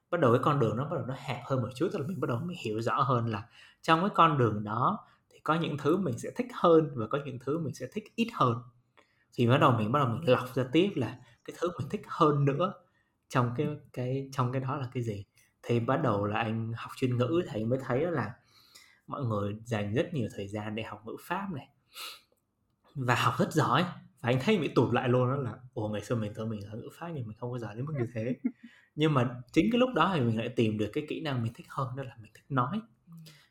bắt đầu cái con đường nó bắt đầu nó hẹp hơn một chút, tức là mình bắt đầu mình hiểu rõ hơn là trong cái con đường đó thì có những thứ mình sẽ thích hơn và có những thứ mình sẽ thích ít hơn thì bắt đầu mình bắt đầu mình lọc ra tiếp là cái thứ mình thích hơn nữa trong cái cái trong cái đó là cái gì. Thì bắt đầu là anh học chuyên ngữ thì anh mới thấy là mọi người dành rất nhiều thời gian để học ngữ pháp này. Và học rất giỏi. Và anh thấy bị tụt lại luôn đó là ồ ngày xưa mình tưởng mình là ngữ pháp nhưng mình không có giỏi đến mức như thế. Nhưng mà chính cái lúc đó thì mình lại tìm được cái kỹ năng mình thích hơn đó là mình thích nói.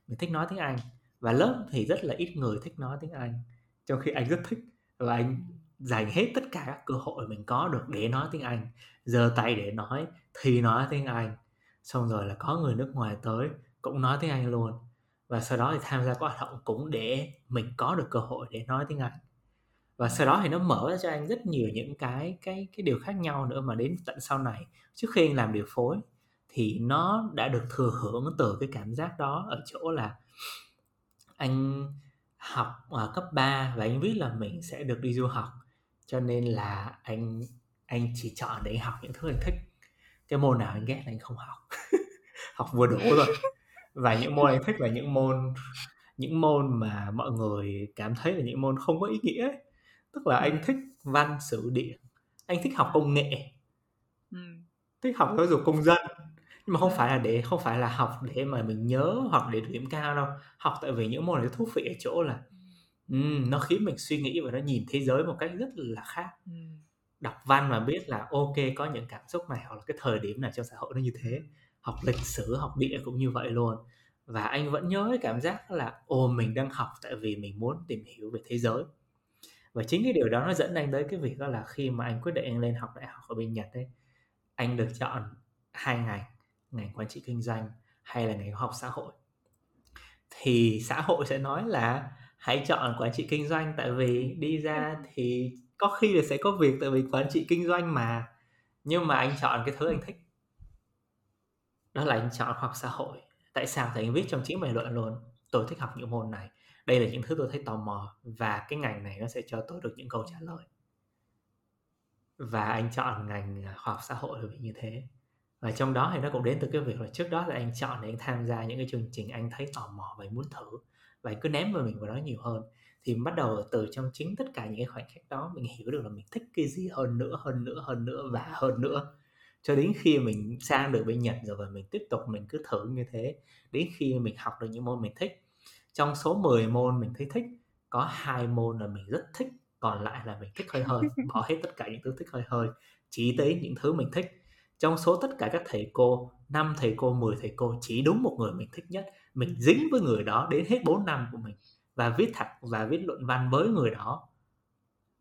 Mình thích nói tiếng anh. Và lớp thì rất là ít người thích nói tiếng anh trong khi anh rất thích. Và anh dành hết tất cả các cơ hội mình có được để nói tiếng anh. Giơ tay để nói, thì nói tiếng anh. Xong rồi là có người nước ngoài tới, cũng nói tiếng anh luôn. Và sau đó thì tham gia các hoạt động cũng để mình có được cơ hội để nói tiếng anh. Và sau đó thì nó mở ra cho anh rất nhiều những cái cái cái điều khác nhau nữa mà đến tận sau này. Trước khi anh làm điều phối, thì nó đã được thừa hưởng từ cái cảm giác đó ở chỗ là anh học ở cấp 3 và anh biết là mình sẽ được đi du học cho nên là anh anh chỉ chọn để học những thứ anh thích. Cái môn nào anh ghét là anh không học. Học vừa đủ rồi và những môn anh thích là những môn những môn mà mọi người cảm thấy là những môn không có ý nghĩa ấy. Tức là anh thích văn sử địa anh thích học công nghệ. Ừ. thích học giáo dục công dân. Nhưng mà không phải là để không phải là học để mà mình nhớ hoặc để điểm cao đâu. Học tại vì những môn này thú vị ở chỗ là nó khiến mình suy nghĩ và nó nhìn thế giới một cách rất là khác. Ừ. đọc văn mà biết là ok có những cảm xúc này hoặc là cái thời điểm này trong xã hội nó như thế. Học lịch sử học địa cũng như vậy luôn. Và anh vẫn nhớ cái cảm giác là ồ mình đang học tại vì mình muốn tìm hiểu về thế giới. Và chính cái điều đó nó dẫn anh tới cái việc đó là khi mà anh quyết định anh lên học đại học ở bên Nhật ấy anh được chọn hai ngành ngành quản trị kinh doanh hay là ngành học xã hội. Thì xã hội sẽ nói là hãy chọn quản trị kinh doanh. Tại vì đi ra thì có khi là sẽ có việc tại vì quản trị kinh doanh mà. Nhưng mà anh chọn cái thứ anh thích. Đó là anh chọn học xã hội. Tại sao? Thì anh viết trong chính bài luận luôn tôi thích học những môn này. Đây là những thứ tôi thấy tò mò và cái ngành này nó sẽ cho tôi được những câu trả lời. Và anh chọn ngành à, khoa học xã hội vì như thế. Và trong đó thì nó cũng đến từ cái việc là trước đó là anh chọn để anh tham gia những cái chương trình anh thấy tò mò và muốn thử và anh cứ ném vào mình vào đó nhiều hơn. Thì bắt đầu từ trong chính tất cả những cái khoảnh khắc đó mình hiểu được là mình thích cái gì hơn nữa hơn nữa hơn nữa và hơn nữa. Cho đến khi mình sang được bên Nhật rồi và mình tiếp tục mình cứ thử như thế đến khi mình học được những môn mình thích. Trong số 10 môn mình thấy thích có hai môn là mình rất thích còn lại là mình thích hơi hơi bỏ hết tất cả những thứ thích hơi hơi chỉ tới những thứ mình thích. Trong số tất cả các thầy cô năm thầy cô 10 thầy cô chỉ đúng một người mình thích nhất mình dính với người đó đến hết 4 năm của mình và viết thẳng và viết luận văn với người đó.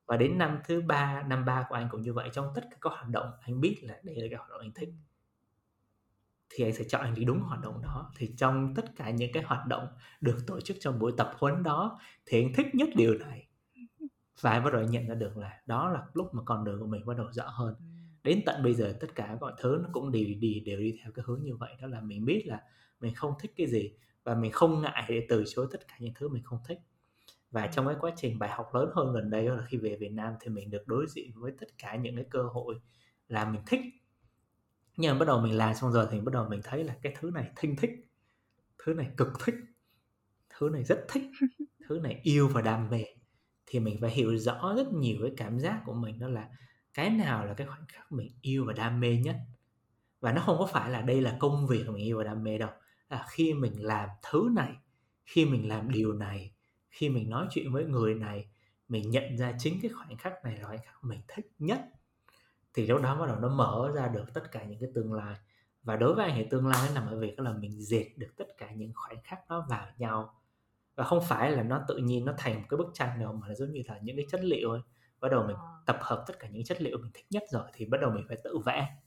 Và đến năm thứ ba năm ba của anh cũng như vậy trong tất cả các hoạt động anh biết là đây là cái hoạt động anh thích. Thì anh sẽ chọn anh đi đúng hoạt động đó. Thì trong tất cả những cái hoạt động được tổ chức trong buổi tập huấn đó thì anh thích nhất điều này. Và anh bắt đầu nhận ra được là đó là lúc mà con đường của mình bắt đầu rõ hơn. Đến tận bây giờ tất cả mọi thứ nó cũng đều đi đều đi theo cái hướng như vậy. Đó là mình biết là mình không thích cái gì và mình không ngại để từ chối tất cả những thứ mình không thích. Và trong cái quá trình bài học lớn hơn gần đây là khi về Việt Nam thì mình được đối diện với tất cả những cái cơ hội là mình thích. Nhưng mà bắt đầu mình làm xong rồi thì bắt đầu mình thấy là cái thứ này thinh thích thứ này cực thích thứ này rất thích thứ này yêu và đam mê. Thì mình phải hiểu rõ rất nhiều cái cảm giác của mình đó là cái nào là cái khoảnh khắc mình yêu và đam mê nhất. Và nó không có phải là đây là công việc mình yêu và đam mê đâu là khi mình làm thứ này khi mình làm điều này khi mình nói chuyện với người này mình nhận ra chính cái khoảnh khắc này là khoảnh khắc mình thích nhất thì lúc đó bắt đầu nó mở ra được tất cả những cái tương lai. Và đối với anh thì tương lai nó nằm ở việc là mình dệt được tất cả những khoảnh khắc đó vào nhau. Và không phải là nó tự nhiên nó thành một cái bức tranh đâu mà nó giống như là những cái chất liệu ấy. Bắt đầu mình ờ. tập hợp tất cả những chất liệu mình thích nhất rồi thì bắt đầu mình phải tự vẽ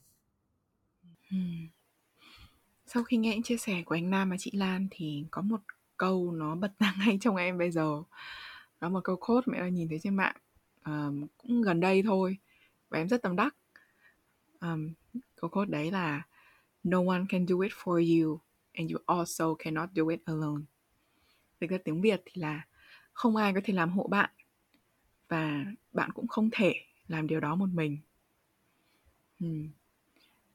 sau khi nghe những chia sẻ của anh Nam và chị Lan thì có một câu nó bật ra ngay trong em bây giờ. Đó một câu code mẹ ơi nhìn thấy trên mạng um, cũng gần đây thôi và em rất tâm đắc. Um, câu code đấy là no one can do it for you and you also cannot do it alone. Dịch ra tiếng Việt thì là không ai có thể làm hộ bạn và bạn cũng không thể làm điều đó một mình. Hmm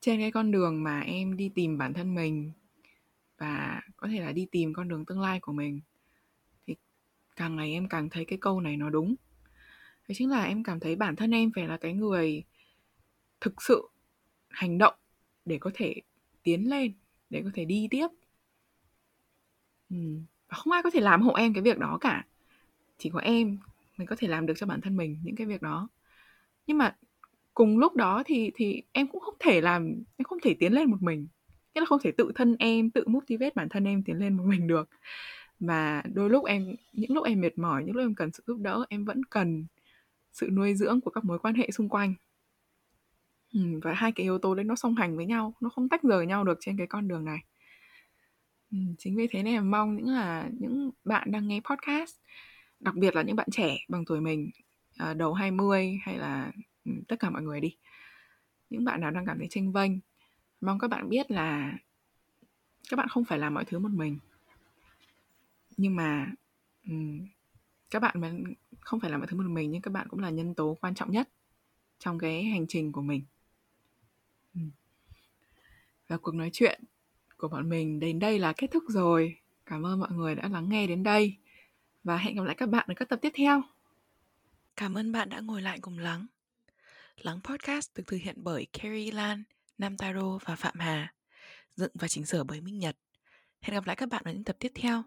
trên cái con đường mà em đi tìm bản thân mình và có thể là đi tìm con đường tương lai của mình thì càng ngày em càng thấy cái câu này nó đúng. Đấy chính là em cảm thấy bản thân em phải là cái người thực sự hành động để có thể tiến lên, để có thể đi tiếp. Ừ. và không ai có thể làm hộ em cái việc đó cả. Chỉ có em mình có thể làm được cho bản thân mình những cái việc đó. Nhưng mà cùng lúc đó thì thì em cũng không thể làm em không thể tiến lên một mình. Nghĩa là không thể tự thân em tự motivate bản thân em tiến lên một mình được. Mà đôi lúc em những lúc em mệt mỏi những lúc em cần sự giúp đỡ em vẫn cần sự nuôi dưỡng của các mối quan hệ xung quanh. Ừ, và hai cái yếu tố đấy nó song hành với nhau nó không tách rời nhau được trên cái con đường này. Ừ, chính vì thế nên em mong những là những bạn đang nghe podcast đặc biệt là những bạn trẻ bằng tuổi mình à, đầu 20 hay là tất cả mọi người đi. Những bạn nào đang cảm thấy tranh vênh mong các bạn biết là các bạn không phải làm mọi thứ một mình. Nhưng mà um, các bạn mà không phải làm mọi thứ một mình nhưng các bạn cũng là nhân tố quan trọng nhất trong cái hành trình của mình. Và cuộc nói chuyện của bọn mình đến đây là kết thúc rồi. Cảm ơn mọi người đã lắng nghe đến đây. Và hẹn gặp lại các bạn ở các tập tiếp theo. Cảm ơn bạn đã ngồi lại cùng lắng lắng podcast được thực hiện bởi Carrie Lan Nam Taro và Phạm Hà, dựng và chỉnh sửa bởi Minh Nhật. Hẹn gặp lại các bạn ở những tập tiếp theo.